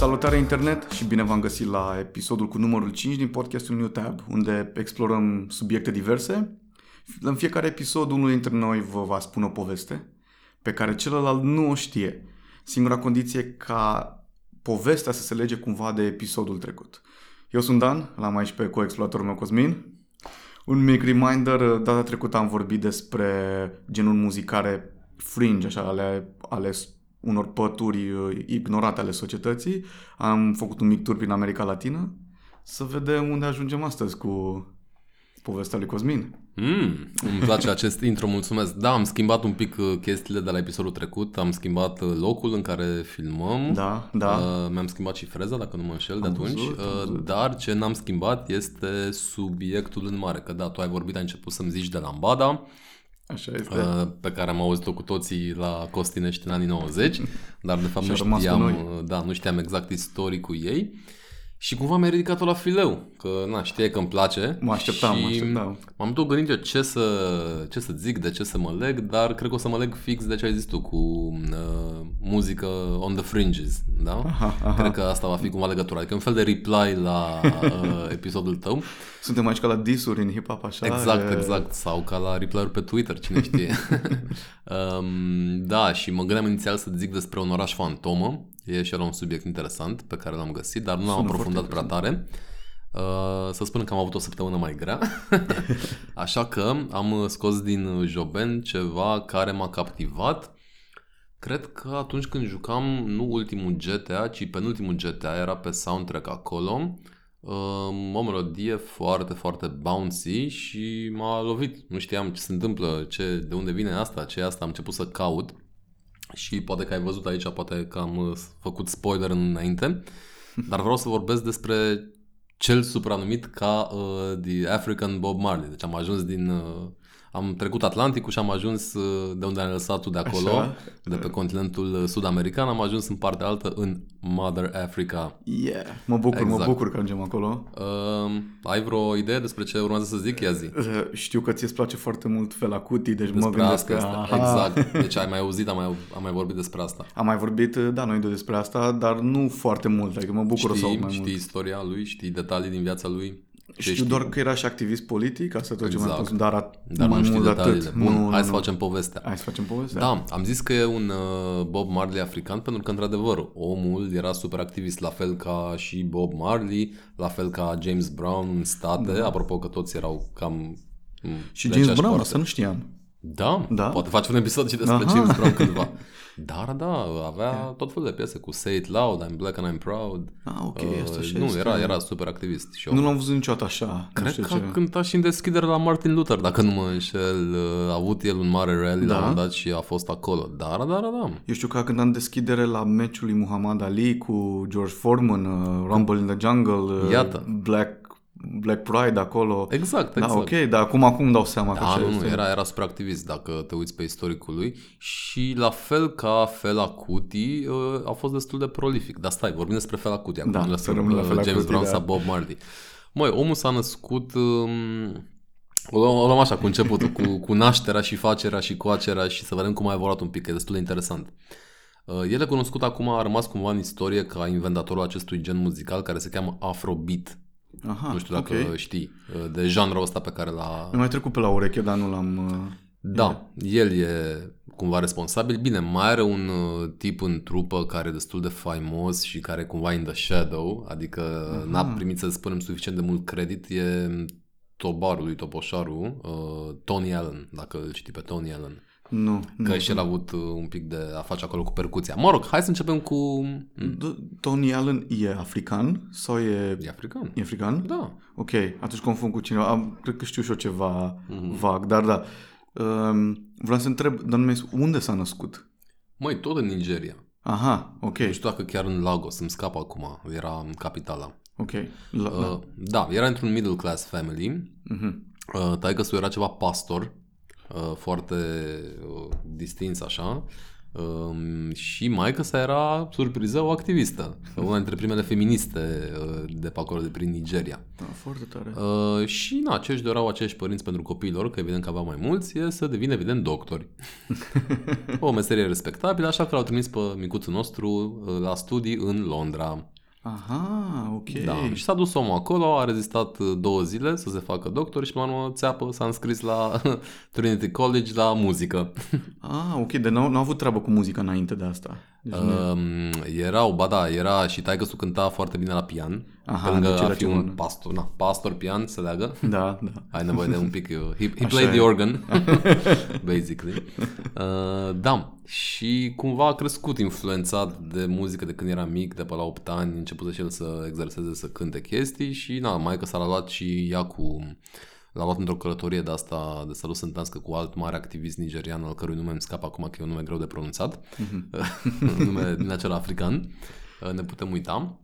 Salutare internet și bine v-am găsit la episodul cu numărul 5 din podcastul New Tab, unde explorăm subiecte diverse. În fiecare episod, unul dintre noi vă va spune o poveste pe care celălalt nu o știe. Singura condiție ca povestea să se lege cumva de episodul trecut. Eu sunt Dan, l-am aici pe coexploratorul meu Cosmin. Un mic reminder, data trecută am vorbit despre genul muzicare fringe, așa, ale, ale unor pături uh, ignorate ale societății. Am făcut un mic tur prin America Latină să vedem unde ajungem astăzi cu povestea lui Cosmin. Mm, îmi place acest intro, mulțumesc. Da, am schimbat un pic uh, chestiile de la episodul trecut, am schimbat uh, locul în care filmăm. Da, da. Uh, mi-am schimbat și freza, dacă nu mă înșel, Am de atunci. văzut, am uh, văzut. dar ce n-am schimbat este subiectul în mare. Că da, tu ai vorbit, ai început să-mi zici de Lambada, Așa este. uh, pe care am auzit-o cu toții la Costinești în anii 90, dar de fapt Și nu a rămas cu știam, noi. uh, da, nu știam exact istoricul ei. Și cumva mi-a ridicat-o la fileu, că na, știai că îmi place. Mă așteptam, și mă așteptam. M-am tot gândit eu ce să, ce să zic, de ce să mă leg, dar cred că o să mă leg fix de ce ai zis tu, cu uh, muzică on the fringes, da? Aha, aha. Cred că asta va fi cumva legătura, adică un fel de reply la uh, episodul tău. Suntem aici ca la disuri în hip-hop, așa? Exact, e- exact, sau ca la reply pe Twitter, cine știe. um, da, și mă gândeam inițial să zic despre un oraș fantomă, e și era un subiect interesant pe care l-am găsit, dar nu l-am Sună aprofundat foarte prea tare. Uh, să spunem că am avut o săptămână mai grea, așa că am scos din Joben ceva care m-a captivat. Cred că atunci când jucam, nu ultimul GTA, ci penultimul GTA, era pe soundtrack acolo, uh, o melodie foarte, foarte bouncy și m-a lovit. Nu știam ce se întâmplă, ce, de unde vine asta, ce e asta, am început să caut și poate că ai văzut aici, poate că am uh, făcut spoiler înainte, dar vreau să vorbesc despre cel supranumit ca uh, The African Bob Marley. Deci am ajuns din... Uh, am trecut Atlanticul și am ajuns uh, de unde am lăsat tu de acolo, Așa. de pe continentul sud-american, am ajuns în partea altă, în Mother Africa. Yeah, mă bucur, mă Exact. bucur că ajungem acolo. Uh, ai vreo idee despre ce urmează să zic? Ia zi. Uh, Știu că ție îți place foarte mult Fela Kuti, deci mă Despre gândesc asta că... este. aha. Exact. Deci ai mai auzit, am mai, am mai vorbit despre asta. Am mai vorbit, da, noi doi despre asta, dar nu foarte mult, adică mă bucur să aud Știi, mai știi mult. istoria lui? Știi detalii din viața lui? Ce Știu doar că era și activist politic, asta tot ce mai Exact. spus, dar, at- Dar mai nu știi mult de detaliile. atât. Bun, nu, hai nu, să nu. facem povestea. Hai să facem povestea. Da, am zis că e un uh, Bob Marley african pentru că, într-adevăr, omul era super activist, la fel ca și Bob Marley, la fel ca James Brown în state, da. apropo că toți erau cam... m, Și de James aceeași Brown, parte. asta nu știam. Da, Da? poate facem un episod și despre Aha. James Brown cândva. Dar da, avea tot felul de piese cu Say It Loud, I'm Black and I'm Proud. Ah, ok, asta Uh, și nu, este. era, era super activist. Și eu. Nu l-am văzut niciodată așa. nu Cred știu că ce. a cântat și în deschidere la Martin Luther, dacă nu mă înșel. Uh, A avut el un mare rally Da? la un moment dat și a fost acolo. Da, da, da, da. Eu știu că a cântat în deschidere la meciul lui Muhammad Ali cu George Foreman, uh, Rumble in the Jungle, uh, Iată. Black, Black Pride acolo. Exact, Da, exact. ok, dar acum, acum îmi dau seama că Da, așa nu, nu, este. era, era super activist dacă te uiți pe istoricul lui și la fel ca Fela Kuti uh, a fost destul de prolific. Dar stai, vorbim despre Fela Kuti acum, Da, nu să lăsăm rămână la uh, Fela James Kuti, Brown da. sau Bob Marley. Măi, omul s-a născut... Um, o luăm, o luăm așa cu începutul, cu, cu nașterea și facerea și coacerea și să vedem cum a evoluat un pic, că e destul de interesant. Uh, El e cunoscut acum, a rămas cumva în istorie ca inventatorul acestui gen muzical care se cheamă Afrobeat. Aha, nu știu dacă ok. știi, uh, de genrul ăsta pe care l-a... Mi-a mai trecut pe la ureche, dar nu l-am... uh, Da, el e cumva responsabil. Bine, mai are un uh, tip în trupă care e destul de faimos și care e cumva in the shadow, adică n-a primit să spunem suficient de mult credit, e tobarul lui Topoșaru, uh, Tony Allen, dacă îl știi pe Tony Allen. Nu, Că nu. și el a avut uh, un pic de a face acolo cu percuția. Mă rog, hai să începem cu... D- Tony Allen e african sau e... E african. E african? Da. Ok, atunci confund cu cineva. Am, cred că știu și eu ceva Mhm. vag, dar da. Um, vreau să întreb, dar numesc, unde s-a născut? Măi, tot în Nigeria. Aha, ok, Nu știu dacă chiar în Lagos, îmi scapă acum, era în capitala. ok. La, la. Uh, da, era într-un middle class family. Mhm. Uh, taică era ceva pastor, uh, foarte uh, distins așa. Um, și maica sa era surpriză o activistă, una dintre primele feministe uh, de pe acolo, de prin Nigeria. Da, foarte tare. Uh, și na, ce își doreau acești părinți pentru copiilor, că evident că aveau mai mulți, e să devină evident doctori. o meserie respectabilă, așa că l-au trimis pe micuțul nostru uh, la studii în Londra. Aha, ok. Da, și s-a dus omul acolo, a rezistat uh, două zile să se facă doctor și, pe la urmă, țeapă, s-a înscris la Trinity College la muzică. Ah, ok, de n-au, n-au avut treabă cu muzica înainte de asta. Deci nu- Um, erau, ba da, era și taică su cânta foarte bine la pian. Aha, pe lângă deci a era fi ceva, un nu? pastor, na, pastor pian, se leagă. Da, da. Ai nevoie de un pic... uh, He, he Așa played e. the organ, basically. Uh, da, și cumva a crescut influențat de muzică de când era mic, de pe la 8 ani, început și el să exerseze, să cânte chestii și na, mai că s-a luat și ea cu... L-a luat într-o călătorie de asta, de să nu se întâlnească cu alt mare activist nigerian, al cărui nume îmi scapă acum, că e un nume greu de pronunțat, un nume din acela african, Uh, ne putem uita.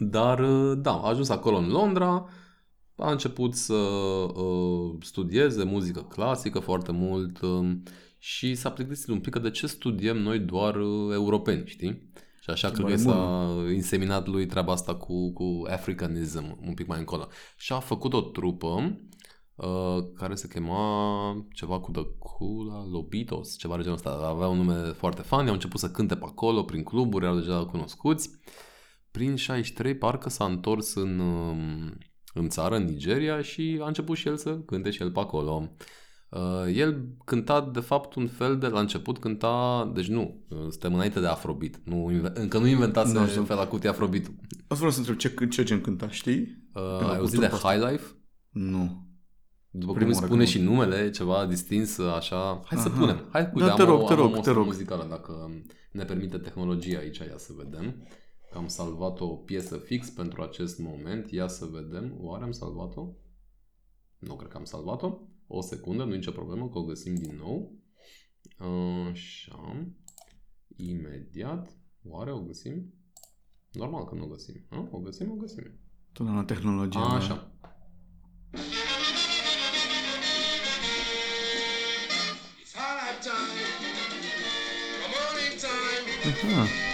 Dar, uh, da, a ajuns acolo în Londra, a început să uh, studieze muzică clasică foarte mult uh, și s-a plictisit un pic că de ce studiem noi doar uh, europeni, știi? Și așa că Mai s-a inseminat lui treaba asta cu, cu Africanism un pic mai încolo. Și a făcut o trupă uh, care se chema ceva cu The Cula Lobitos, ceva de genul ăsta. Avea un nume foarte fan, au început să cânte pe acolo, prin cluburi, erau deja cunoscuți. Prin 63 parcă s-a întors în, um, în țară, în Nigeria și a început și el să cânte și el pe acolo. Uh, el cânta de fapt un fel de, la început cânta, deci nu, uh, suntem înainte de Afrobeat, nu, inve- încă nu inventase Nu, no, sunt- fel la cutie Afrobeat. Asta vreau să întreb, ce, ce gen cânta, știi? Uh, Era ai cu auzit de trupa asta. High Life? Nu. După cum Prima îi oară spune că și numele, ceva distins, așa. Hai să Aha. punem. Hai, Da, te am rog, o- te am rog, o te rog. muzicală, dacă ne permite tehnologia aici, ia să vedem. Că am salvat o piesă fix pentru acest moment. Ia să vedem. Oare am salvat-o? Nu cred că am salvat-o. O secundă, nu e nicio problemă, că o găsim din nou. Așa. Imediat. Oare o găsim? Normal că nu o găsim. A? O găsim, o găsim. Totdeauna tehnologia. A, mea. așa. It's high time, come on in time, Aha.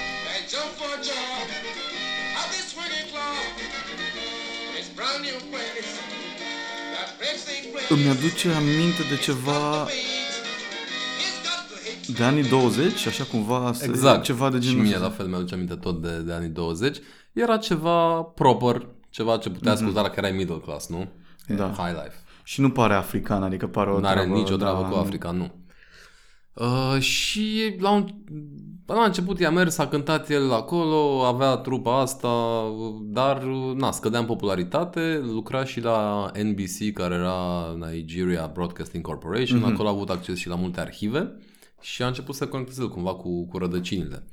Îmi aduce aminte de ceva It's got the hit. de anii 20, așa cumva, să- Exact. ceva de Și genul mie ăsta. la fel mi-aduce aminte tot de, de anii 20. Era ceva proper, ceva ce puteai asculta la care ai middle class, nu? Mhm. Da. High life. Și nu pare african, adică pare o Nu are treabă, nicio treabă da, cu nu. Africa, nu. Uh, și la, un, la început i-a mers, a cântat el acolo, avea trupa asta, dar na, scădea în popularitate, lucra și la NBC, care era Nigeria Broadcasting Corporation, Mhm. acolo a avut acces și la multe arhive și a început să conecteze cumva cu, cu rădăcinile.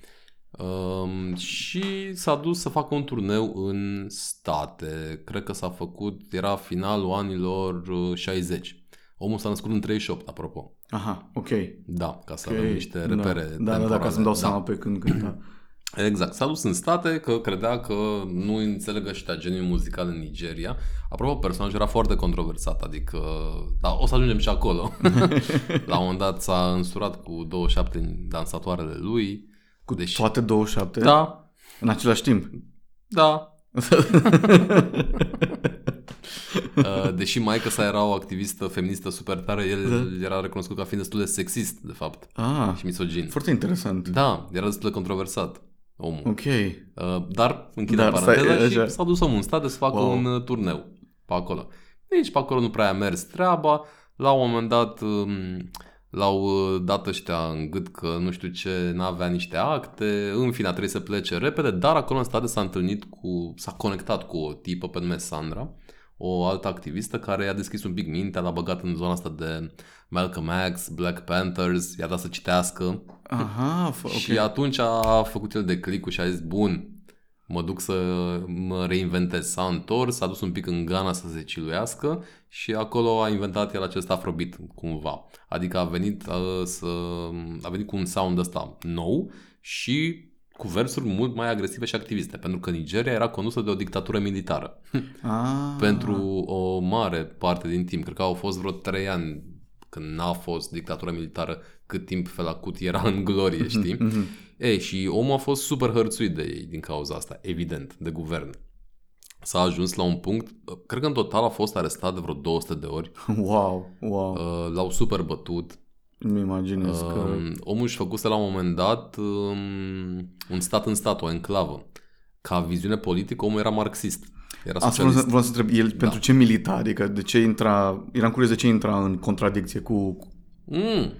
Um, și s-a dus să facă un turneu în state. Cred că s-a făcut, era finalul anilor uh, 60. Omul s-a născut în 38, apropo. Aha, ok. Da, ca să Ok. avem niște repere Da, da, da, temporale. ca să-mi dau Da. seama pe când cânta. Exact. S-a dus în state că credea că nu înțeleg ăștia geniul muzical în Nigeria. Apropo, personajul era foarte controversat, adică... Da, o să ajungem și acolo. La un moment dat s-a însurat cu 27 dansatoarele lui. Cu Deși- toate 27? Da, În același timp? da. Uh, Deși maica sa era o activistă feministă super tare, el Da. era recunoscut ca fiind destul de sexist, de fapt, Ah, și misogin. foarte interesant. Da, era destul de controversat omul. Ok. Uh, dar, închide Dar paranteza stai, și așa. s-a dus omul în state să facă Wow. un uh, turneu pe acolo. Nici pe acolo nu prea a mers treaba. La un moment dat um, l-au uh, dat ăștia în gât că nu știu ce, n-avea niște acte, în fine a trebuit să plece repede, dar acolo în state s-a întâlnit cu, s-a conectat cu o tipă pe nume Sandra, o altă activistă care i-a deschis un pic mintea, l-a băgat în zona asta de Malcolm X, Black Panthers, i-a dat să citească Aha, f- ok. și atunci a făcut el de click și a zis, bun, mă duc să mă reinventez. S-a întors, s-a dus un pic în Ghana să se ciluiască și acolo a inventat el acest afrobeat cumva. Adică a venit, uh, să, a venit cu un sound ăsta nou și cu versuri mult mai agresive și activiste, pentru că Nigeria era condusă de o dictatură militară Ah, pentru o mare parte din timp. Cred că au fost vreo trei ani când n-a fost dictatura militară, cât timp Fela Kuti era în glorie, știi? Mhm. Ei, și omul a fost super hărțuit de ei din cauza asta, evident, de guvern. S-a ajuns la un punct, cred că în total a fost arestat de vreo 200 de ori, Wow, wow. uh, l-au super bătut, Îmi imaginez că... Um, omul își făcuse la un moment dat um, un stat în stat, o enclavă. Ca viziune politică, omul era marxist. Era Asta vreau să, socialist. vreau să întreb, el Da. pentru ce milita? Adică de ce intra... Eram curios de ce intra în contradicție cu... Mm.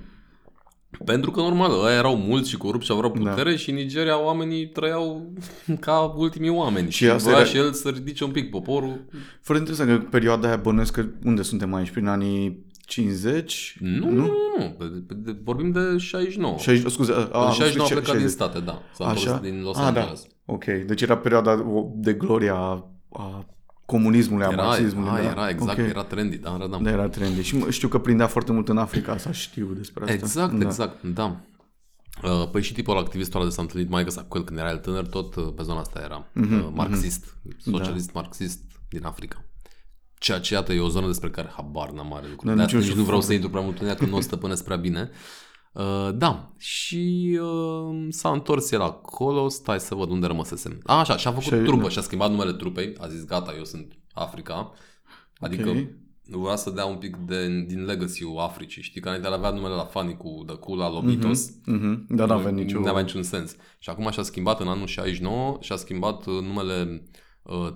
Pentru că, normal, ăia erau mulți și corupți și aveau putere da. și în Nigeria oamenii trăiau ca ultimii oameni. Și Și, asta voia era- și el să ridice un pic poporul. Fără interesant că perioada aia bănuiesc că... Unde suntem aici? Prin anii 50? Nu, nu, nu. nu. Pe- pe- de- Vorbim de 69. 60, scuze, a, în 69 a plecat 60. din state, da. S-a Așa? întors din Los Ah, da. Angeles. Ok, deci era perioada de gloria a, a comunismului, a Era, marxismului. a, da? era exact, Ok. era trendy, da, da. Da, era trendy. Și mă- știu că prindea foarte mult în Africa, asta știu despre asta. Exact, da. exact, da. Uh, Păi și tipul activistul ăla de s-a întâlnit mai sa cu el când era el tânăr, tot uh, pe zona asta era. Uh, marxist, socialist marxist din Africa. Ceea ce, iată, e o zonă despre care habar n-am mare lucru. Da, Da, nici nici eu știu nu vreau foarte- să intru prea mult în ea, că nu o stăpânesc prea bine. Uh, da, și uh, s-a întors el acolo, stai să văd unde rămăsesem. A, așa, și-a făcut Și- trupă da. și-a schimbat numele trupei, a zis gata, eu sunt Africa. Adică Ok. vrea să dea un pic de, din legacy-ul Africii. Știi că înainte el avea numele la Fani cu The Cool Lobitos. Mhm, Dar n-avea nicio... Nu avea niciun sens. Și acum și-a schimbat în anul 69 și-a schimbat uh, numele uh,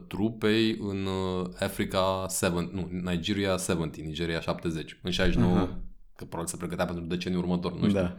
trupei în uh, Africa 7, nu, Nigeria 70, Nigeria 70. În 69, Aha. că probabil se pregătea pentru deceniul următor, nu știu. Da.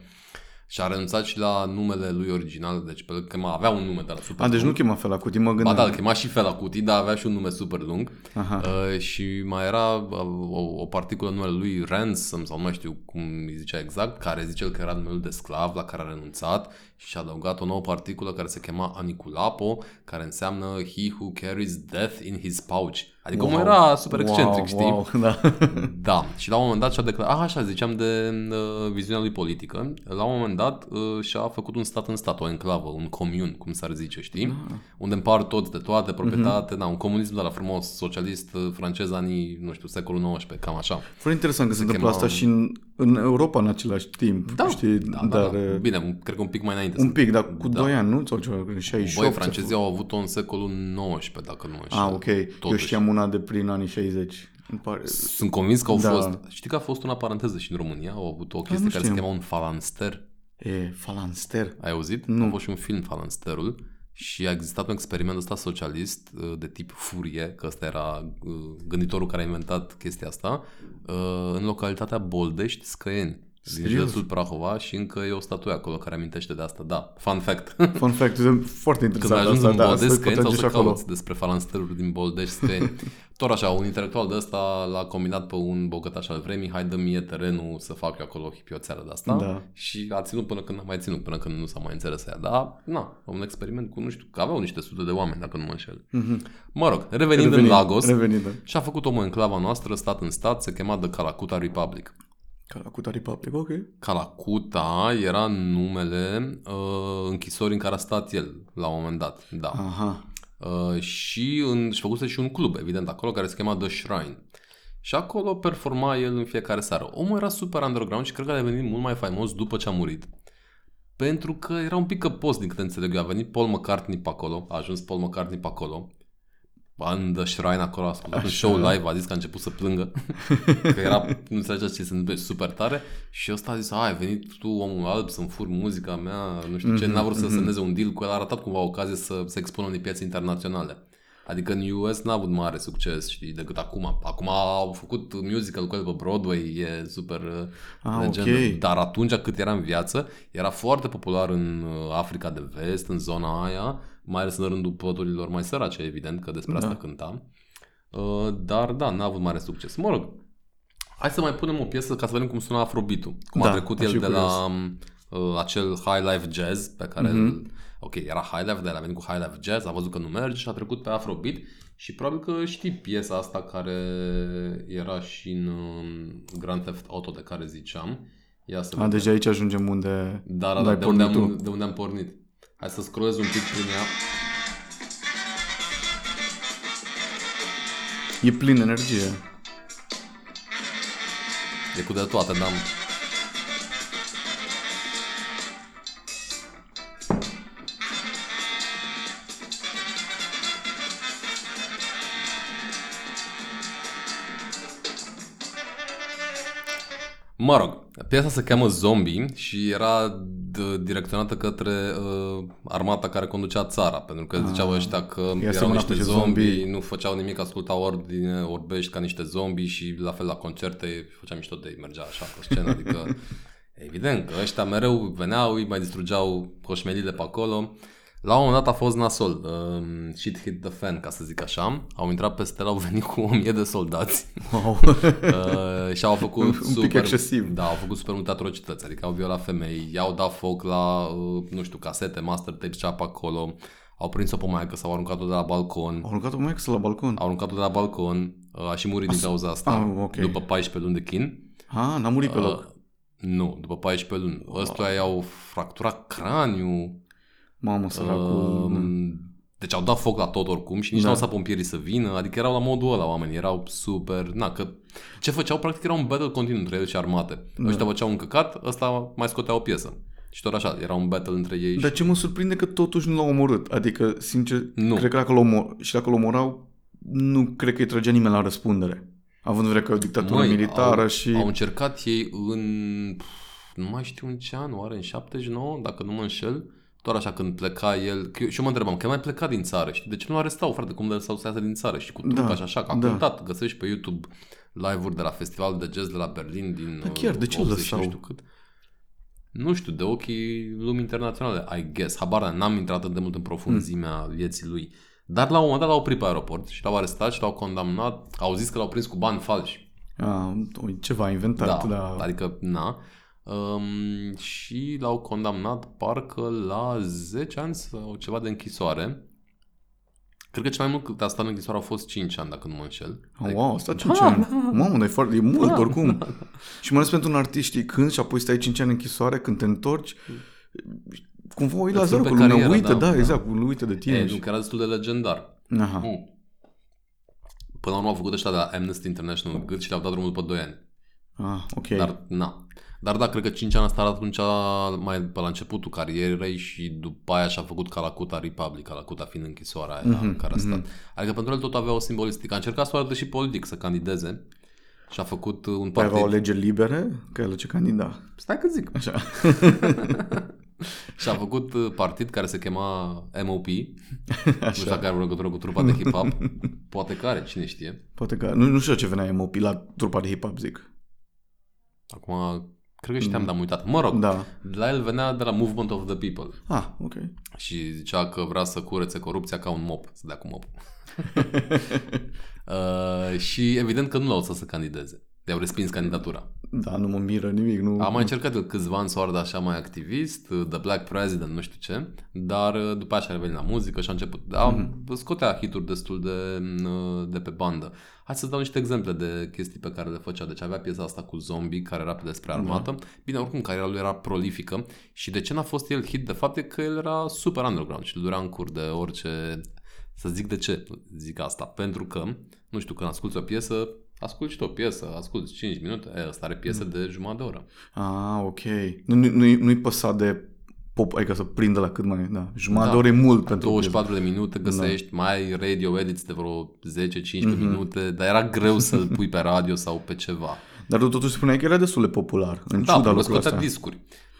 Și a renunțat și la numele lui original, deci pe că mai avea un nume de la super A, deci nu lung. chema Fela Kuti, mă Ba gândeam. da, îl chema și Fela Kuti, dar avea și un nume super lung. Aha. Uh, și mai era uh, o, o particulă numele lui Ransom, sau nu mai știu cum îi zicea exact, care zice el că era numele de sclav la care a renunțat și și-a adăugat o nouă particulă care se chema Aniculapo, care înseamnă He who carries death in his pouch. Adică omul era super excentric, știi? Wow, da. Da, și la un moment dat și-a declarat, ah, așa, ziceam de uh, viziunea lui politică, la un moment dat uh, și-a făcut un stat în stat, o enclavă, un comun, cum s-ar zice, știi? Ah. Unde împar toți de toate, proprietate, Mhm. da, un comunism de la frumos, socialist, uh, francez, anii, nu știu, secolul XIX, cam așa. Foarte interesant că se întâmplă chema- asta și în, în Europa în același timp, Da, știi? da, dar da, da. uh, Bine, cred că un pic mai înainte. un pic, dar cu Da. 2 ani, nu? Sau ceva, în 68. Băi, se francezii au avut-o în secolul XIX, dacă nu mă înșel. Ah, ok. Eu Totuși. știam una de prin anii 60. Îmi pare... Sunt convins că au Da. fost... Știi că a fost una paranteză și în România? Au avut o chestie nu care se știam. chema un falanster. E, falanster. Ai auzit? Nu. A fost și un film, Falansterul, și a existat un experiment ăsta socialist uh, de tip furie, că ăsta era uh, gânditorul care a inventat chestia asta, uh, în localitatea Boldești, Scăieni. Din Serios? județul Prahova și încă e o statuie acolo care amintește de asta. Da, fun fact. Fun fact, e foarte Când interesant ai ajuns asta, în da, Boldești, să Scăieni sau poți să și acolo. cauți despre falansterul din Boldești, Scăieni. Tot așa, un intelectual de ăsta l-a combinat pe un bogătaș al vremii, hai dă mie terenul să fac eu acolo hipioțeală de asta. Da. Și a ținut până când a mai ținut, până când nu s-a mai înțeles ea. Dar, na, un experiment cu, nu știu, că aveau niște sute de oameni, dacă nu mă înșel. Mă rog, revenind în Lagos, Revenind, da. și-a făcut omul enclava noastră, stat în stat, se chema The Calacuta Republic. Calacuta Republic, ok. Calacuta era numele uh, închisorii în care a stat el la un moment dat. Da. Aha. Uh, și în, și făcuse și un club, evident, acolo, care se chema The Shrine. Și acolo performa el în fiecare seară. Omul era super underground și cred că a devenit mult mai faimos după ce a murit. Pentru că era un pic căpos, din câte înțeleg eu. A venit Paul McCartney pe acolo, a ajuns Paul McCartney pe acolo. În The Shrine acolo a ascultat un Așa. show live, a zis că a început să plângă. că era, nu înțelegea ce se întâmplă, super tare. Și ăsta a zis, ai venit tu omul alb să-mi furi muzica mea, nu știu ce, Mhm, n-a vrut să mhm. semneze un deal cu el, a arătat cumva ocazie să se expună unei piețe internaționale. Adică în US n-a avut mare succes, știi, decât acum. Acum au făcut musical cu el pe Broadway, e super uh, Ah, legendă. ok. Dar atunci cât era în viață, era foarte popular în uh, Africa de Vest, în zona aia, mai ales în rândul pădurilor mai sărace, evident, că despre Da. asta cânta. Uh, Dar da, n-a avut mare succes. Mă rog, hai să mai punem o piesă ca să vedem cum sună afrobeat. Cum Da, a trecut aș el fi de la uh, acel High Life Jazz pe care Mhm. îl, Ok, era High Life, dar el a venit cu High Life Jazz, a văzut că nu merge și a trecut pe Afrobeat și probabil că știi piesa asta care era și în um, Grand Theft Auto de care ziceam. Ia să A, vedem. deci aici ajungem unde Da, da, unde da, ai de unde, pornit am, tu. de unde am pornit. Hai să scrollez un pic prin ea. E plin energie. E cu de toate, dar... Mă rog, piesa se cheamă Zombie și era d- direcționată către uh, armata care conducea țara, pentru că ziceau ăștia că erau asemăna niște cu ce zombie, zombie. nu făceau nimic, ascultau ordine, orbești ca niște zombie și la fel la concerte făceam mișto de ei, mergea așa pe scenă, adică evident că ăștia mereu veneau, îi mai distrugeau coșmelile pe acolo. La un moment dat a fost nasol, um, shit hit the fan, ca să zic așa. Au intrat pe stel, au venit cu o mie de soldați Wow. uh, și au făcut Un pic super, excesiv. Da, au făcut super multe atrocități, adică au violat femei, i-au dat foc la, uh, nu știu, casete, master tape, ce pe acolo, au prins-o pe maică, s-au aruncat-o de la balcon, Au aruncat-o mai la balcon. au aruncat-o de la balcon, uh, a și murit din cauza asta, ah, ok. după 14 luni de chin. Ah, n-a murit pe loc. Uh, nu, după 14 luni. Ăstuia i-au fracturat craniul, Mamă, săracul. Um, deci au dat foc la tot oricum și nici Da. da. n-au stat pompierii să vină, adică erau la modul ăla oamenii, erau super, na, că ce făceau practic era un battle continuu între el și armate. Da. Ăștia făceau un căcat, ăsta mai scotea o piesă. Și tot așa, era un battle între ei. Dar și... ce mă surprinde că totuși nu l-au omorât. Adică, sincer, Nu. cred că dacă l omor, și dacă l omorau, nu cred că îi trăgea nimeni la răspundere. Având în vedere că e o dictatură Măi, militară au, și... Au încercat ei în... pf, Nu mai știu în ce an, oare în 79, dacă nu mă înșel. Doar așa când pleca el, că eu, și eu mă întrebam, că mai pleca din țară, știi? De ce nu arestau, frate, cum de lăsau să iasă din țară? Și cu trupa Da, și așa, că a da. cântat, găsești pe YouTube live-uri de la festivalul de jazz de la Berlin din Da, chiar, de ce 80 lăsau? Nu știu cât. Nu știu, de ochii lumii internaționale, I guess. Habar n-am, n-am intrat atât de mult în profunzimea Hmm. vieții lui. Dar la un moment dat l-au oprit pe aeroport și l-au arestat și l-au condamnat. Au zis că l-au prins cu bani falși. A, ui, ceva inventat, Da, da. adică, na. Um, și l-au condamnat parcă la 10 ani sau ceva de închisoare. Cred că cel mai mult cât a stat în închisoare au fost 5 ani, dacă nu mă înșel. Oh, wow, asta 5 Da, ani. da. Mamă, dar e, foarte, e mult Da, oricum. Și mai ales pentru un artist, știi, când și apoi stai 5 ani în închisoare, când te întorci, cumva uit la Îți zero rupe cu lumea, cariera, uită, da, da, da. exact, uită de tine. E, și... nu, că era destul de legendar. Aha. Mm. Până la urmă au făcut ăștia de la Amnesty International gât și le-au dat drumul după 2 ani. Ah, ok. Dar, na. Dar da, cred că 5 ani a stat atunci mai pe la începutul carierei și după aia și-a făcut Calacuta Republic, Calacuta fiind închisoarea aia Mhm, în care a stat. mhm. Adică pentru el tot avea o simbolistică. A încercat să o arate și politic să candideze și a făcut uh, un Păi partid. aveau alegeri libere, că el ce candida. Stai că zic. Așa. și a făcut uh, partid care se chema MOP. Nu știu Așa. dacă are legătură cu trupa de hip-hop. Poate care, cine știe. Poate că, nu, nu știu ce venea MOP la trupa de hip-hop, zic. Acum, cred că știam, dar am uitat. Mă rog, Da. de la el venea de la Movement of the People. Ah, ok. Și zicea că vrea să curețe corupția ca un mop, să dea cu mop. uh, și evident că nu l-au lăsat să candideze. I-au respins candidatura. Da, nu mă miră nimic. Nu... A mai încercat el câțiva ani să o ardă așa mai activist, uh, The Black President, nu știu ce, dar uh, după aceea a revenit la muzică și a început. A, Mhm. Scotea hituri destul de, uh, de pe bandă. Hai să dau niște exemple de chestii pe care le făcea. Deci avea piesa asta cu zombie, care era despre armată. Bine, oricum, cariera lui era prolifică. Și de ce n-a fost el hit? De fapt e că el era super underground și îl durea în cur de orice... Să zic de ce zic asta. Pentru că, nu știu, când asculti o piesă, asculti și tu o piesă, asculti 5 minute, e, ăsta are piesă de jumătate de oră. Ah, ok. Nu, nu, nu, nu-i păsat de pop, adică să prindă la cât mai... Da, jumătate Da. de oră e mult pentru... 24 de minute găsești, mai ai radio edits de vreo 10-15 minute, dar era greu să-l pui pe radio sau pe ceva. Dar tu totuși spuneai că era destul de popular, în Da, ciuda pentru că lucrului scotea ăsta. discuri.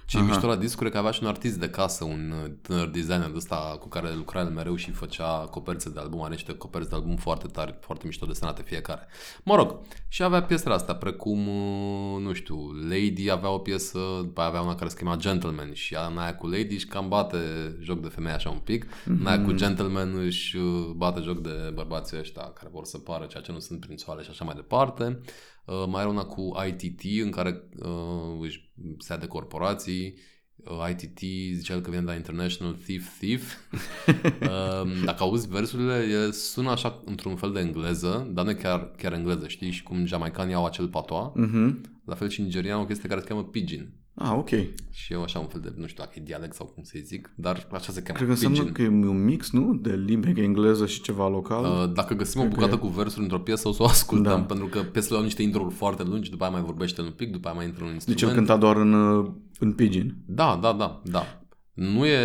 Ce e mișto la discuri e că avea și un artist de casă, un uh, tânăr designer de ăsta cu care lucra el mereu și făcea coperțe de album, are niște coperți de album foarte tari, foarte mișto desenate fiecare. Mă rog, și avea piesele astea, precum, uh, nu știu, Lady avea o piesă, după aia avea una care se chema Gentleman și ea, în aia cu Lady își cam bate joc de femeie așa un pic, în aia cu Gentleman își uh, bate joc de bărbații ăștia care vor să pară ceea ce nu sunt prințoale și așa mai departe. Uh, mai era una cu ITT în care uh, își se ia de corporații. Uh, ITT zicea el că vine de la International Thief Thief. uh, dacă auzi versurile, e, sună așa într-un fel de engleză, dar nu e chiar, chiar engleză, știi? Și cum jamaicanii au acel patoa, Mhm. la fel și nigerian au o chestie care se cheamă pidgin. Ah, ok. Și eu așa un fel de, nu știu dacă e dialect sau cum să-i zic, dar așa se cheamă. Cred că înseamnă Pidgin. că e un mix, nu? De limbi engleză și ceva local. Uh, Dacă găsim o Cred că bucată e. cu versuri într-o piesă, o să o ascultăm, Da. pentru că piesele au niște intro foarte lungi, după aia mai vorbește un pic, după aia mai intră un deci instrument. el cânta doar în, uh, în pidgin. Da, da, da, da. Nu e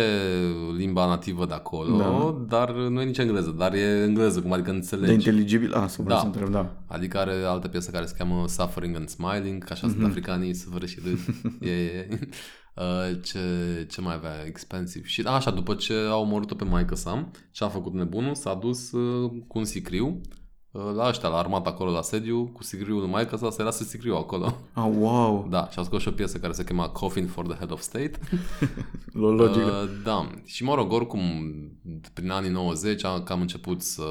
limba nativă de acolo, Da. dar nu e nici engleză, dar e engleză, cum adică înțelegi. De inteligibil? Ah, să vreau Da. să întreb, da. Adică are altă piesă care se cheamă Suffering and Smiling, că așa sunt africanii, suferă și râd. e, e. Uh, ce, ce mai avea? Expensive. Și așa, după ce a omorât-o pe maică sa, ce a făcut nebunul? S-a dus uh, cu un sicriu uh, la ăștia, la armată acolo, la sediu, cu sicriul lui maică sa, să era să sicriu acolo. Ah, wow. Da, și a scos și o piesă care se chema Coffin for the Head of State. Lo- Logică. Uh, da. Și mă rog, oricum, prin anii 90 a cam început să...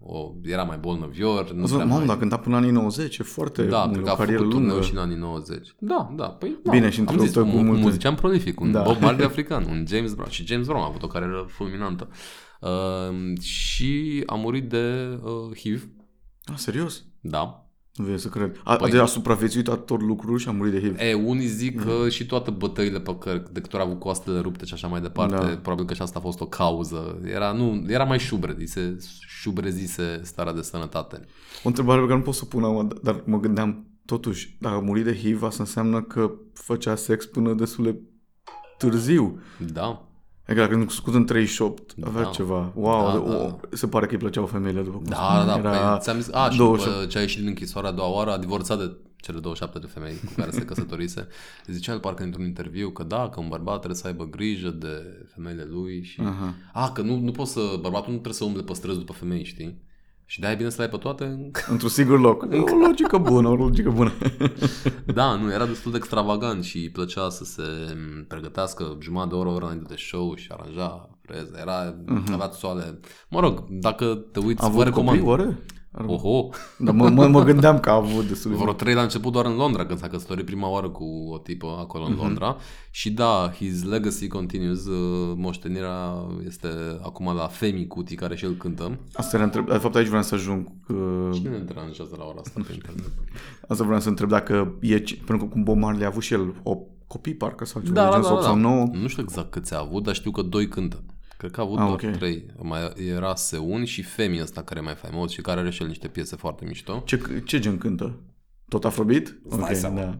O, era mai bolnăvior. Nu Azi, prea mamă, mai... dacă cânta până anii 90, e foarte Da, o cred că a carieră făcut lungă. turneu și în anii 90. Da, da, păi da. Bine, și Am zis, într-o un, cu un multe- muzician prolific, un Da. Bob Marley african, un James Brown. Și James Brown a avut o carieră fulminantă. Uh, și a murit de uh, HIV, Ah, serios? da. Nu vine să cred. A, Păi- păi... a supraviețuit ator lucruri și a murit de HIV. E, unii zic Mm. că și toate bătăile pe care, de câte ori a avut coastele rupte și așa mai departe, Da. probabil că și asta a fost o cauză. Era, nu, era mai șubred, îi se șubrezise starea de sănătate. O întrebare pe care nu pot să o pun acum, dar mă gândeam, totuși, dacă a murit de HIV, asta înseamnă că făcea sex până destul de târziu. Da. Adică dacă nu scut în 38, avea Da. ceva. Wow, Da, de, da, o, se pare că îi plăceau femeile, după cum Da, spuneam. da, da. Era Păi, ți-am zis, a, și 28. după ce a ieșit din închisoare a doua oară, a divorțat de cele 27 de femei cu care se căsătorise. Zicea el parcă într-un interviu că da, că un bărbat trebuie să aibă grijă de femeile lui și... Aha. A, că nu, nu poți să... Bărbatul nu trebuie să umble pe străzi după femei, știi? Și de-aia e bine să le ai pe toate. Într-un sigur loc. O logică bună, o logică bună. Da, nu, era destul de extravagant și îi plăcea să se pregătească jumătate de oră, o oră înainte de show și aranja freze. Era, uh-huh. avea soale. Mă rog, dacă te uiți, A vă avut recomand. copii, oare? Ar- Oho, Dar mă, mă, mă gândeam că a avut destul de vreo trei la început doar în Londra, când s-a căsătorit prima oară cu o tipă acolo în Londra. Și da, his legacy continues. uh, Moștenirea este acum la Femi Cuti, care și el cântă. Asta era întreb... De fapt, aici vreau să ajung. Că... Cine ne deranjează la ora asta pe internet? Asta vreau să întreb dacă e... ci- Pentru că cum Bob Marley a avut și el o copii, parcă, sau ceva Da, de da, gen, da, sau, da. sau nouă. Nu știu exact câți a avut, dar știu că doi cântă. Cred că a avut Ah, doar ok. trei. Mai era Seun și Femi ăsta care e mai faimos și care are și el niște piese foarte mișto. Ce, ce gen cântă? Tot afrobit? Îți dai seama. da.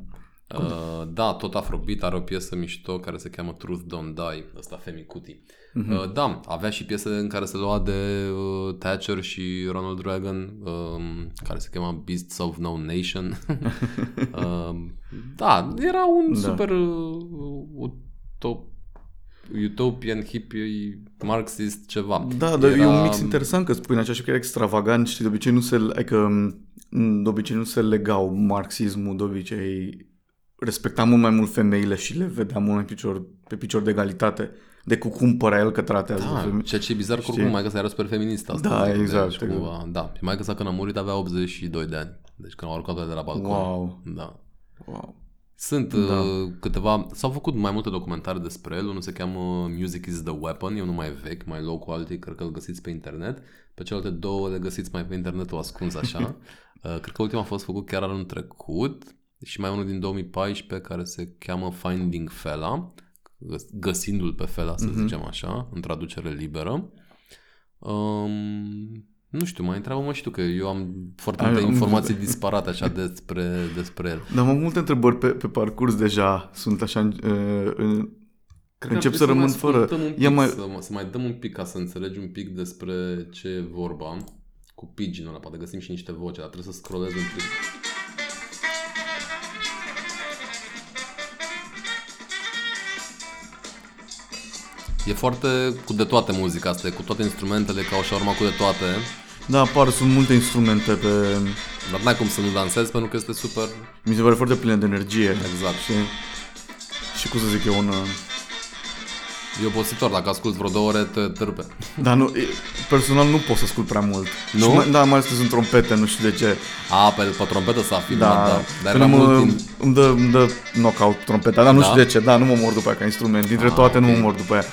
Uh, da, tot Afrobeat are o piesă mișto care se cheamă Truth Don't Die, ăsta Femi Kuti. Mhm. Uh, da, avea și piese în care se lua de uh, Thatcher și Ronald Reagan, um, care se chema Beasts of No Nation. um, da, era un Da. super uh, utop, utopian, hippie, marxist, ceva. Da, dar era... e un mix interesant că spui în așa și că era extravagant și de obicei nu se, adică, m, de obicei nu se legau marxismul, de obicei respecta mult mai mult femeile și le vedea mult mai picior, pe picior de egalitate de cu cum părea el că tratează Da, femei. ceea ce e bizar, că Știi? oricum maica sa era super feministă asta. Da, zic, exact, Deci, cumva, da. Și maica sa când a murit avea 82 de ani. Deci când a urcat de la balcon. Wow. Da. wow. Sunt Da. uh, câteva, s-au făcut mai multe documentare despre el, unul se cheamă Music is the Weapon, e unul mai vechi, mai low quality, cred că îl găsiți pe internet. Pe celelalte două le găsiți mai pe internetul ascuns așa. uh, cred că ultima a fost făcut chiar anul trecut și mai unul din 2014 care se cheamă Finding Fela, găs- găsindu-l pe Fela, să Mhm. zicem așa, în traducere liberă. Um, nu știu, mai întreabă-mă și tu, că eu am foarte Ai- multe am- informații disparate așa despre, despre el. Dar am avut multe întrebări pe, pe parcurs deja. Sunt așa... Uh, în... Cred că Încep ar să trebui rămân mai fără. ascultăm Un pic, Ia mai- să, să mai dăm un pic ca să înțelegi un pic despre ce e vorba cu pigeon ăla. Poate găsim și niște voce, dar trebuie să scrollez un pic. E foarte cu de toate muzica asta, e cu toate instrumentele, ca o șaurma cu de toate. Da, apar, sunt multe instrumente pe... Dar n-ai cum să nu dansezi pentru că este super... Mi se pare foarte plină de energie. Exact. Și, și cum să zic eu, un... uh, E obositor, dacă asculti vreo două ore, te, te rupe. Dar nu, e- personal nu pot să ascult prea mult. Nu? Și mai, da, mai ales că sunt trompete, nu știu de ce. A, pe, pe trompetă s-a filmat, Da, da. Dar până era mă, mult timp... îmi, dă, îmi dă knockout trompeta, dar nu Da? știu de ce. Da, nu mă mor după aia ca instrument. Dintre Ah, toate nu ok. mă mor după aia.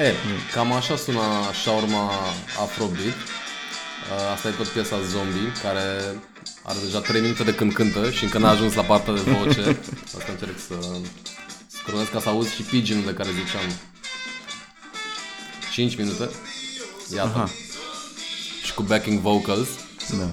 E, cam așa suna shawarma Afrobeat. Uh, Asta e tot piesa Zombie, care are deja 3 minute de când cântă și încă n-a ajuns la partea de voce. Asta încerc să scrollez ca să auzi și pigeon de care ziceam. 5 minute. Iată. Aha. Și cu backing vocals. Da.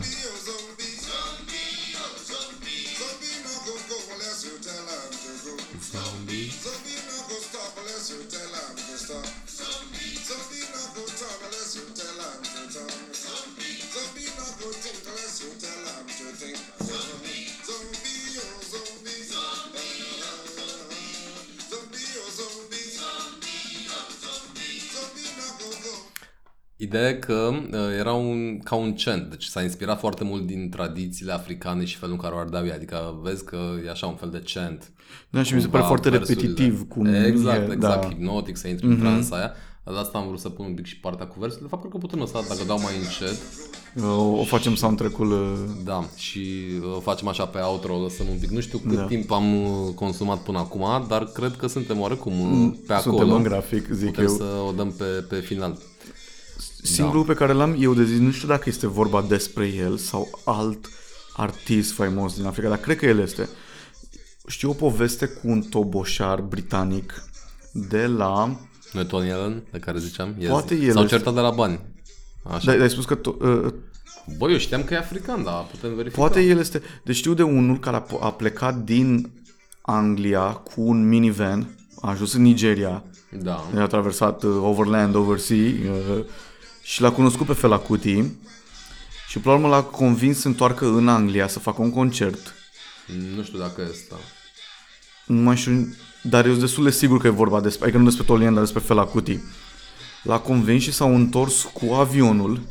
Ideea e că uh, era un, ca un cent, deci s-a inspirat foarte mult din tradițiile africane și felul în care o ardeau ei, adică vezi că e așa un fel de cent. Da, și mi se pare Cumva foarte versurile. repetitiv cum Exact, e, exact, da. hipnotic, să intri în transa aia. De asta am vrut să pun un pic și partea cu versurile. De fapt, cred că putem lăsa dacă dau mai încet. O, o facem soundtrack-ul uh, Da, și uh, facem așa pe outro, lăsăm un pic. Nu știu cât Da. timp am uh, consumat până acum, dar cred că suntem oarecum uh, pe acolo. Suntem în grafic, zic Putem eu. să o dăm pe, pe final. Singurul pe care l-am eu de zis, nu știu dacă este vorba despre el sau alt artist faimos din Africa, dar cred că el este. Știu o poveste cu un toboșar britanic de la... Noi Tony Allen, de care ziceam, yes. Poate el S-au este- certat de la bani. Așa. Dar ai spus că... To- uh, Băi, eu știam că e african, dar putem verifica. poate el este... Deci știu de unul care a, a plecat din Anglia cu un minivan, a ajuns în Nigeria, Da. a traversat uh, overland, oversea uh, și l-a cunoscut pe Fela Kuti și până la urmă l-a convins să întoarcă în Anglia să facă un concert. Nu știu dacă e asta. Nu mai știu, dar eu sunt destul de sigur că e vorba despre, adică nu despre Tolien, dar despre Fela Kuti. L-a convins și s-au întors cu avionul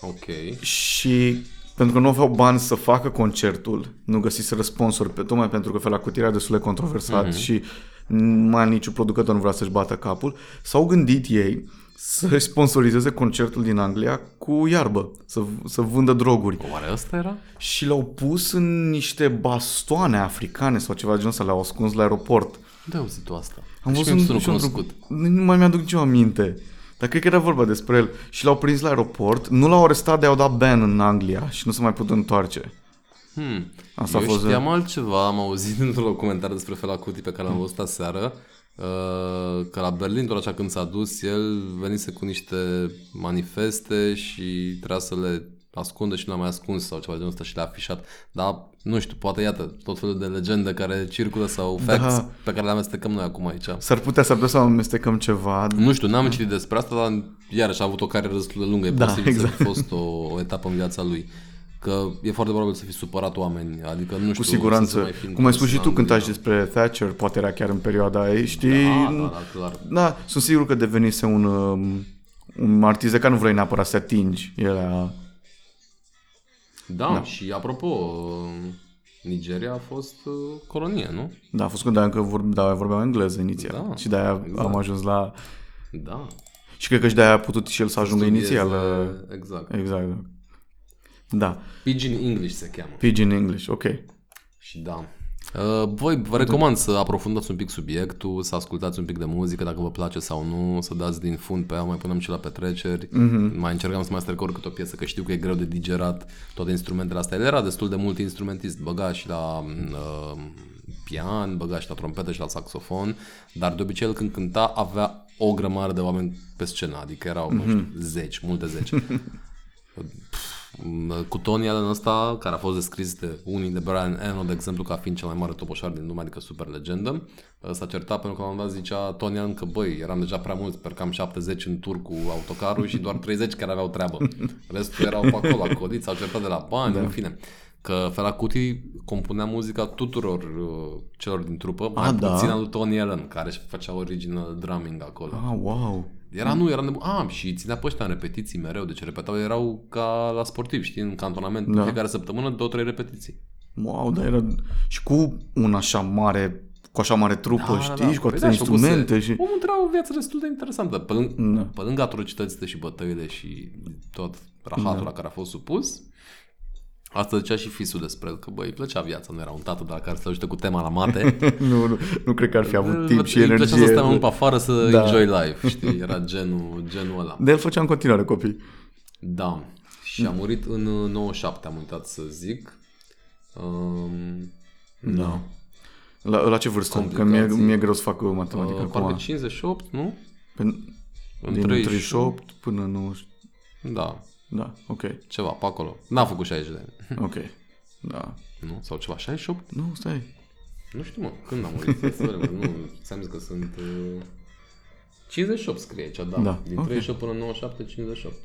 Ok. și pentru că nu aveau bani să facă concertul, nu găsiseră sponsor, pe, tocmai pentru că Fela Kuti era destul de controversat Mhm. și mai niciun producător nu vrea să-și bată capul, s-au gândit ei să sponsorizeze concertul din Anglia cu iarbă, să, să vândă droguri. Oare asta era? Și l-au pus în niște bastoane africane sau ceva de genul ăsta, le-au ascuns la aeroport. Unde ai auzit tu asta? Am Și văzut mie un, mi și sună un cunoscut. Nu mai mi-aduc nicio aminte. Dar cred că era vorba despre el. Și l-au prins la aeroport, nu l-au arestat, de au dat ban în Anglia și nu se mai putut întoarce. Hmm. Asta Eu a fost, știam altceva, am auzit într-un documentar despre Fela Kuti pe care l-am văzut aseară, uh, că la Berlin, doar așa când s-a dus, el venise cu niște manifeste și trebuia să le ascundă și nu le-a mai ascuns sau ceva de genul ăsta și le-a afișat. Dar, nu știu, poate, iată, tot felul de legende care circulă sau facts Da. pe care le amestecăm noi acum aici. S-ar putea, s-ar putea să amestecăm ceva. Nu știu, n-am citit despre asta, dar iarăși a avut o carieră destul de lungă. E Da, posibil exact. să fi fost o, o etapă în viața lui. Că e foarte probabil să fi supărat oameni, adică nu știu... Cu să se siguranță. mai fi Cum ai spus și tu întors în când taci Anglia. despre Thatcher, poate era chiar în perioada aia, știi? Da, da, da, clar. Da, sunt sigur că devenise un, um, un artist de care nu vrei neapărat să te atingi. Era... Da, da, și apropo, Nigeria a fost uh, colonie, nu? Da, a fost când încă vor, da, vorbeam engleză inițial. Da, și de-aia exact. am ajuns la... Da. Și cred că și de-aia a putut și el să ajungă Studieze, inițial. uh, Exact. Exact. da. Da. Pidgin English se cheamă. Pidgin English, ok. Și da. Uh, voi vă recomand să aprofundați un pic subiectul, să ascultați un pic de muzică dacă vă place sau nu, să dați din fund pe ea, mai punem și la petreceri. Mm-hmm. Mai încercam să mai strecor câte o piesă, că știu că e greu de digerat toate instrumentele astea. El era destul de mult instrumentist, băga și la uh, pian, băga și la trompetă și la saxofon, dar de obicei el când cânta avea o grămadă de oameni pe scenă, adică erau, mm-hmm. nu știu, zeci, multe zeci. cu Tony Allen ăsta, care a fost descris de unii de Brian Eno, de exemplu, ca fiind cel mai mare topoșar din lume, adică super legendă, s-a certat pentru că la un moment dat zicea Tony Allen că, băi, eram deja prea mulți, per cam 70 în tur cu autocarul și doar 30 care aveau treabă. Restul erau pe acolo, acodiți, s-au certat de la bani, da. în fine. Că Fela Kuti compunea muzica tuturor uh, celor din trupă, mai Ah, da? puțin al lui Tony Allen, care își făcea original drumming acolo. Ah, wow. Era, nu, era nebun. Ah, și ținea pe ăștia în repetiții mereu, deci repetau, erau ca la sportiv, știi, în cantonament, da. Da. fiecare săptămână, două, trei repetiții. Wow, dar era... Și cu un așa mare, cu așa mare trupă, știi, și cu Păi atâtea și instrumente făcuse- și... Omul trăia o viață destul de interesantă. Pe, lângă, Da. pe lângă atrocitățile și bătăile și tot rahatul Da. la care a fost supus, Asta zicea și fisul despre el, că băi, îi plăcea viața, nu era un tată de la care să ajute cu tema la mate. nu, nu, nu cred că ar fi avut timp și Îi plăcea să energie. stea mult pe afară să Da. enjoy life, știi? Era genul, genul ăla. De el făcea în continuare copii. Da. Și a murit în uh, 97, am uitat să zic. Um, Da. La, la ce vârstă? Că Complicații. mie, mie e greu să fac matematică uh, parcă acum. 58, nu? Pe, În din 38 până în 90. Da, Da, ok, ceva pe acolo. N-a făcut 60 de ani. ok. Da. Nu? Sau ceva, 68? Nu, stai. Nu știu, mă. Când a murit? Să vedem, nu, ți-am zis că sunt... Uh, 58 scrie aici, da. Da, Din ok. 38 până în 97, 58.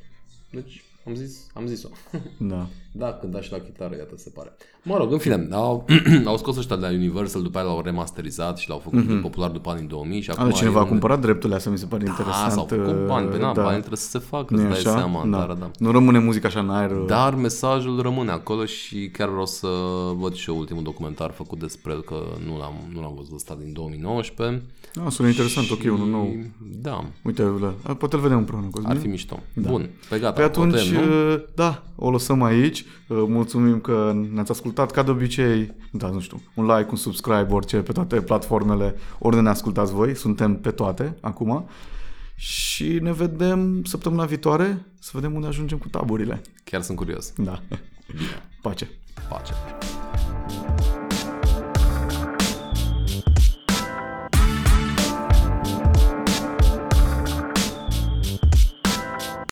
Deci, am zis, am zis-o. Da. Da, când da și la chitară, iată, se pare. Mă rog, în fine, au, au scos ăștia de la Universal, după aia l-au remasterizat și l-au făcut mm-hmm. popular după anii 2000 și acum A, cineva e a un- cumpărat drepturile astea, mi se pare Da, interesant. s-au făcut bani, pe uh, na, da. banii trebuie să se facă, Nu-i îți dai așa? seama. Da. Da, da. Nu rămâne muzica așa în aer. uh, Dar mesajul rămâne acolo și chiar vreau să văd și eu ultimul documentar făcut despre el, că nu l-am, nu l-am văzut ăsta din 2019. Da, sună interesant, ok, unul nou. Da, Uite, la- a, poate îl vedem împreună, Cosmin. ar fi mișto. Da. Bun, pe gata, Pe atunci, o tăiem, nu? uh, da, o lăsăm aici. Uh, Mulțumim că ne-ați ascultat. Ca de obicei, da, nu știu, un like, un subscribe, orice, pe toate platformele, ori ne ascultați voi. Suntem pe toate acum. Și ne vedem săptămâna viitoare să vedem unde ajungem cu taburile. Chiar sunt curios. Da. Bine, Pace. pace.